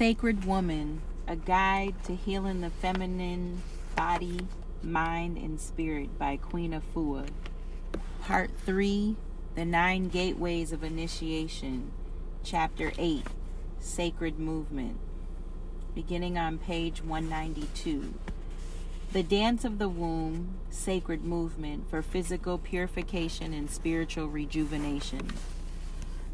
Sacred Woman A Guide to Healing the Feminine Body, Mind, and Spirit by Queen Afua. Part 3 The Nine Gateways of Initiation, Chapter 8 Sacred Movement. Beginning on page 192. The Dance of the Womb, Sacred Movement for Physical Purification and Spiritual Rejuvenation.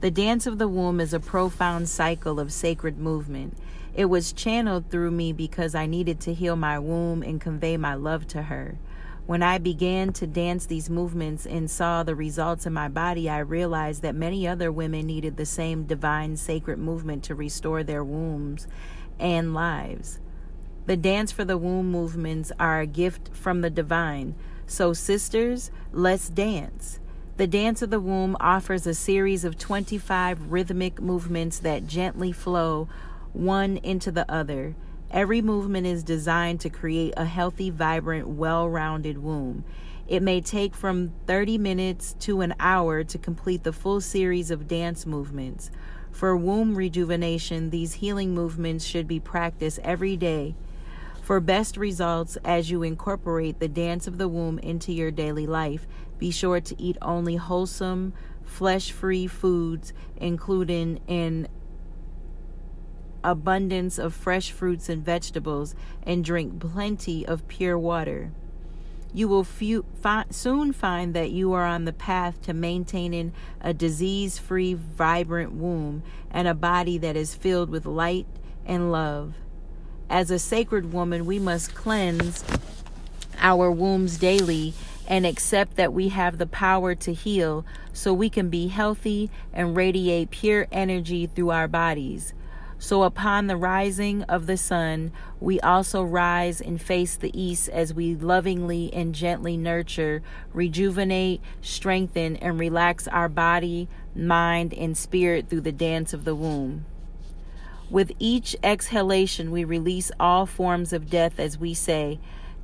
The dance of the womb is a profound cycle of sacred movement. It was channeled through me because I needed to heal my womb and convey my love to her. When I began to dance these movements and saw the results in my body, I realized that many other women needed the same divine sacred movement to restore their wombs and lives. The dance for the womb movements are a gift from the divine. So, sisters, let's dance. The Dance of the Womb offers a series of 25 rhythmic movements that gently flow one into the other. Every movement is designed to create a healthy, vibrant, well rounded womb. It may take from 30 minutes to an hour to complete the full series of dance movements. For womb rejuvenation, these healing movements should be practiced every day. For best results, as you incorporate the dance of the womb into your daily life, be sure to eat only wholesome, flesh free foods, including an abundance of fresh fruits and vegetables, and drink plenty of pure water. You will fi- soon find that you are on the path to maintaining a disease free, vibrant womb and a body that is filled with light and love. As a sacred woman, we must cleanse our wombs daily and accept that we have the power to heal so we can be healthy and radiate pure energy through our bodies. So, upon the rising of the sun, we also rise and face the east as we lovingly and gently nurture, rejuvenate, strengthen, and relax our body, mind, and spirit through the dance of the womb. With each exhalation, we release all forms of death as we say,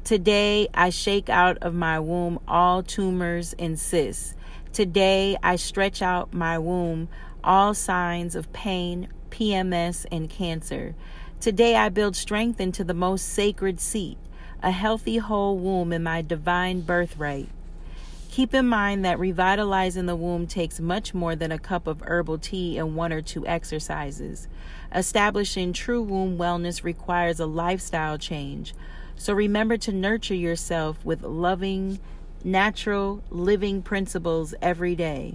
Today I shake out of my womb all tumors and cysts. Today I stretch out my womb all signs of pain, PMS, and cancer. Today I build strength into the most sacred seat, a healthy whole womb in my divine birthright. Keep in mind that revitalizing the womb takes much more than a cup of herbal tea and one or two exercises. Establishing true womb wellness requires a lifestyle change so remember to nurture yourself with loving, natural, living principles every day.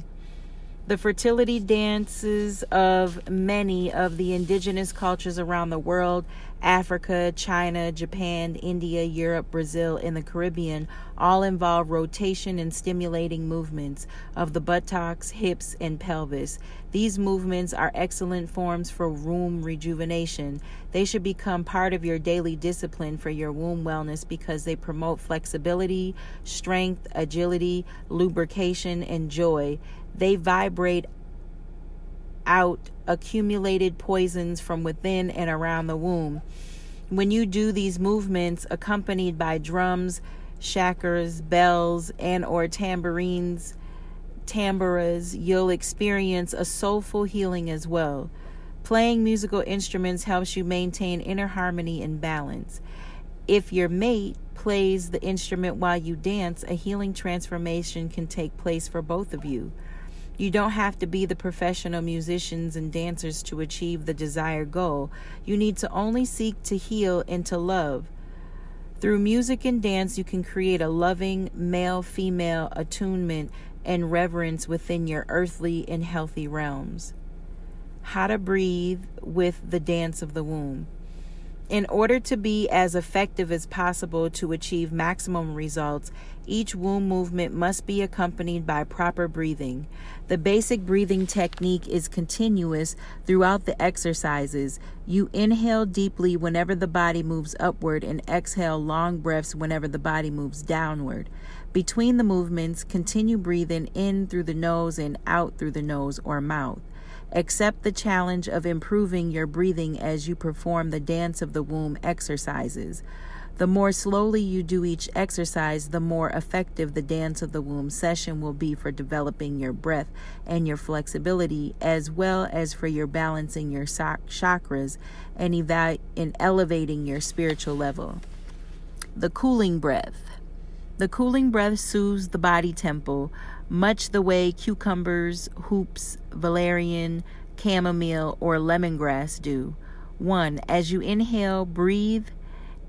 The fertility dances of many of the indigenous cultures around the world Africa, China, Japan, India, Europe, Brazil, and the Caribbean all involve rotation and stimulating movements of the buttocks, hips, and pelvis. These movements are excellent forms for womb rejuvenation. They should become part of your daily discipline for your womb wellness because they promote flexibility, strength, agility, lubrication, and joy. They vibrate out accumulated poisons from within and around the womb. When you do these movements accompanied by drums, shakers, bells, and or tambourines, tamburas, you'll experience a soulful healing as well. Playing musical instruments helps you maintain inner harmony and balance. If your mate plays the instrument while you dance, a healing transformation can take place for both of you. You don't have to be the professional musicians and dancers to achieve the desired goal. You need to only seek to heal and to love. Through music and dance, you can create a loving male female attunement and reverence within your earthly and healthy realms. How to breathe with the dance of the womb. In order to be as effective as possible to achieve maximum results, each womb movement must be accompanied by proper breathing. The basic breathing technique is continuous throughout the exercises. You inhale deeply whenever the body moves upward and exhale long breaths whenever the body moves downward. Between the movements, continue breathing in through the nose and out through the nose or mouth. Accept the challenge of improving your breathing as you perform the dance of the womb exercises. The more slowly you do each exercise, the more effective the dance of the womb session will be for developing your breath and your flexibility, as well as for your balancing your chakras and, and elevating your spiritual level. The cooling breath. The cooling breath soothes the body temple, much the way cucumbers, hoops, valerian, chamomile, or lemongrass do. 1. As you inhale, breathe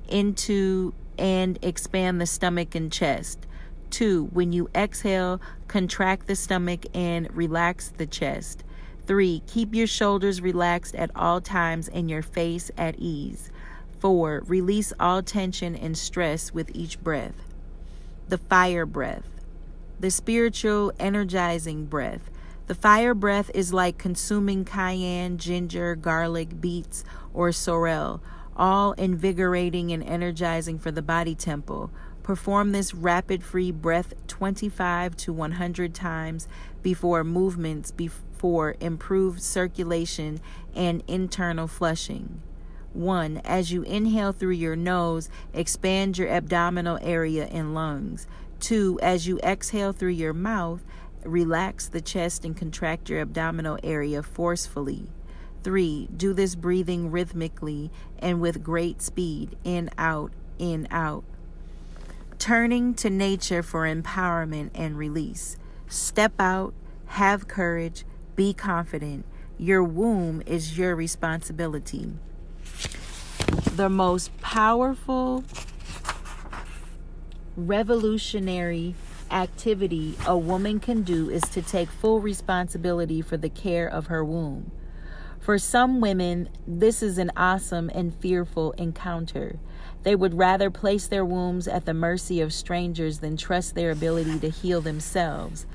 into and expand the stomach and chest. Two, when you exhale, contract the stomach and relax the chest. Three, keep your shoulders relaxed at all times and your face at ease. Four, release all tension and stress with each breath. The fire breath, the spiritual energizing breath. The fire breath is like consuming cayenne, ginger, garlic, beets, or sorrel all invigorating and energizing for the body temple. Perform this rapid free breath 25 to 100 times before movements before improved circulation and internal flushing. 1. As you inhale through your nose, expand your abdominal area and lungs. 2. As you exhale through your mouth, relax the chest and contract your abdominal area forcefully. Three, do this breathing rhythmically and with great speed in, out, in, out. Turning to nature for empowerment and release. Step out, have courage, be confident. Your womb is your responsibility. The most powerful, revolutionary activity a woman can do is to take full responsibility for the care of her womb. For some women, this is an awesome and fearful encounter. They would rather place their wombs at the mercy of strangers than trust their ability to heal themselves.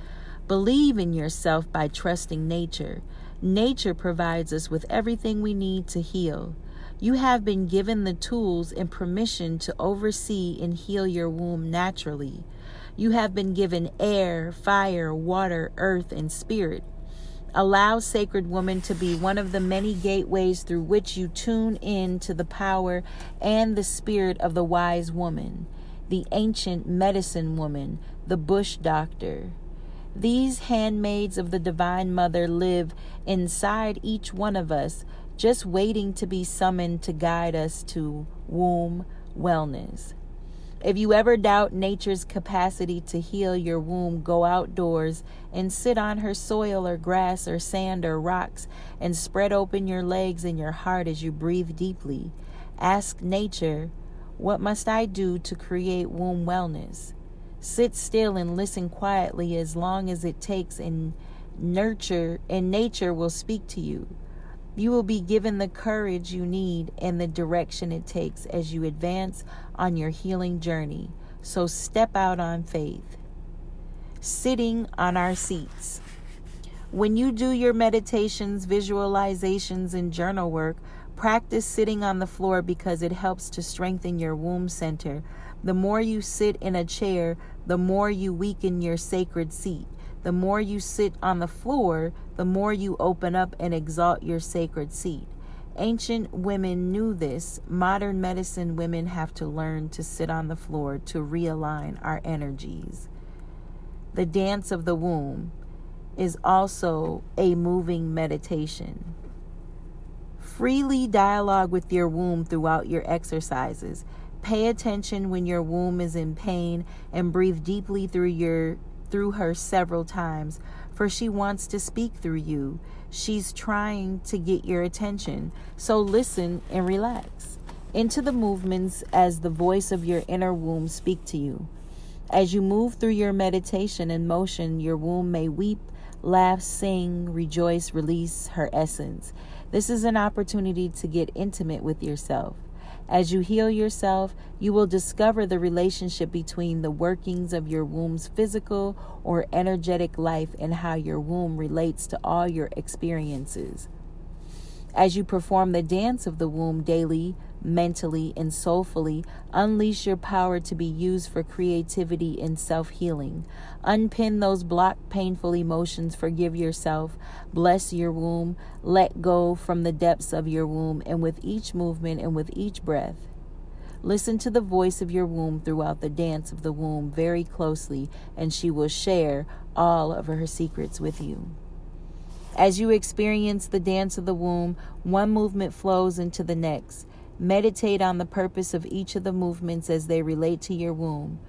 Believe in yourself by trusting nature. Nature provides us with everything we need to heal. You have been given the tools and permission to oversee and heal your womb naturally. You have been given air, fire, water, earth, and spirit. Allow Sacred Woman to be one of the many gateways through which you tune in to the power and the spirit of the wise woman, the ancient medicine woman, the bush doctor. These handmaids of the Divine Mother live inside each one of us, just waiting to be summoned to guide us to womb wellness. If you ever doubt nature's capacity to heal your womb, go outdoors and sit on her soil or grass or sand or rocks and spread open your legs and your heart as you breathe deeply. Ask nature, What must I do to create womb wellness? Sit still and listen quietly as long as it takes, and nurture and nature will speak to you. You will be given the courage you need and the direction it takes as you advance on your healing journey. So step out on faith. Sitting on our seats. When you do your meditations, visualizations, and journal work, practice sitting on the floor because it helps to strengthen your womb center. The more you sit in a chair, the more you weaken your sacred seat. The more you sit on the floor, the more you open up and exalt your sacred seat. Ancient women knew this. Modern medicine women have to learn to sit on the floor to realign our energies. The dance of the womb is also a moving meditation. Freely dialogue with your womb throughout your exercises. Pay attention when your womb is in pain and breathe deeply through your through her several times, for she wants to speak through you. She's trying to get your attention. So listen and relax into the movements as the voice of your inner womb speak to you. As you move through your meditation and motion, your womb may weep, laugh, sing, rejoice, release her essence. This is an opportunity to get intimate with yourself. As you heal yourself, you will discover the relationship between the workings of your womb's physical or energetic life and how your womb relates to all your experiences. As you perform the dance of the womb daily, mentally, and soulfully, unleash your power to be used for creativity and self healing. Unpin those blocked, painful emotions, forgive yourself, bless your womb, let go from the depths of your womb, and with each movement and with each breath, Listen to the voice of your womb throughout the dance of the womb very closely, and she will share all of her secrets with you. As you experience the dance of the womb, one movement flows into the next. Meditate on the purpose of each of the movements as they relate to your womb.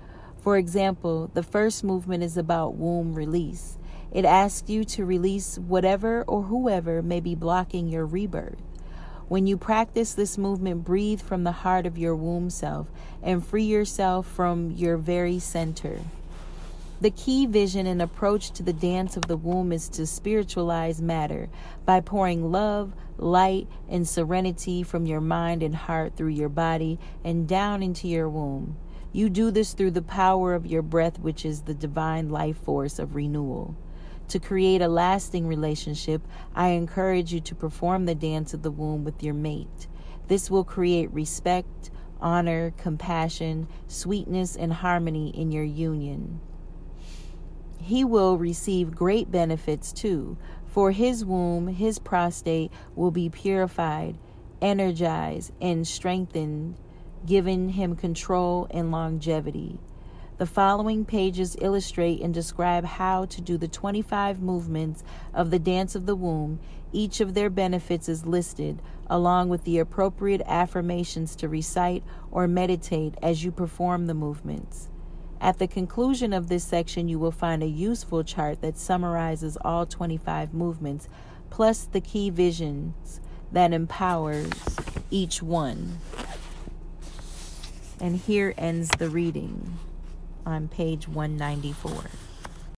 For example, the first movement is about womb release. It asks you to release whatever or whoever may be blocking your rebirth. When you practice this movement, breathe from the heart of your womb self and free yourself from your very center. The key vision and approach to the dance of the womb is to spiritualize matter by pouring love, light, and serenity from your mind and heart through your body and down into your womb. You do this through the power of your breath, which is the divine life force of renewal. To create a lasting relationship, I encourage you to perform the dance of the womb with your mate. This will create respect, honor, compassion, sweetness, and harmony in your union. He will receive great benefits too, for his womb, his prostate will be purified, energized, and strengthened, giving him control and longevity. The following pages illustrate and describe how to do the 25 movements of the dance of the womb. Each of their benefits is listed, along with the appropriate affirmations to recite or meditate as you perform the movements. At the conclusion of this section, you will find a useful chart that summarizes all 25 movements, plus the key visions that empowers each one. And here ends the reading on page 194.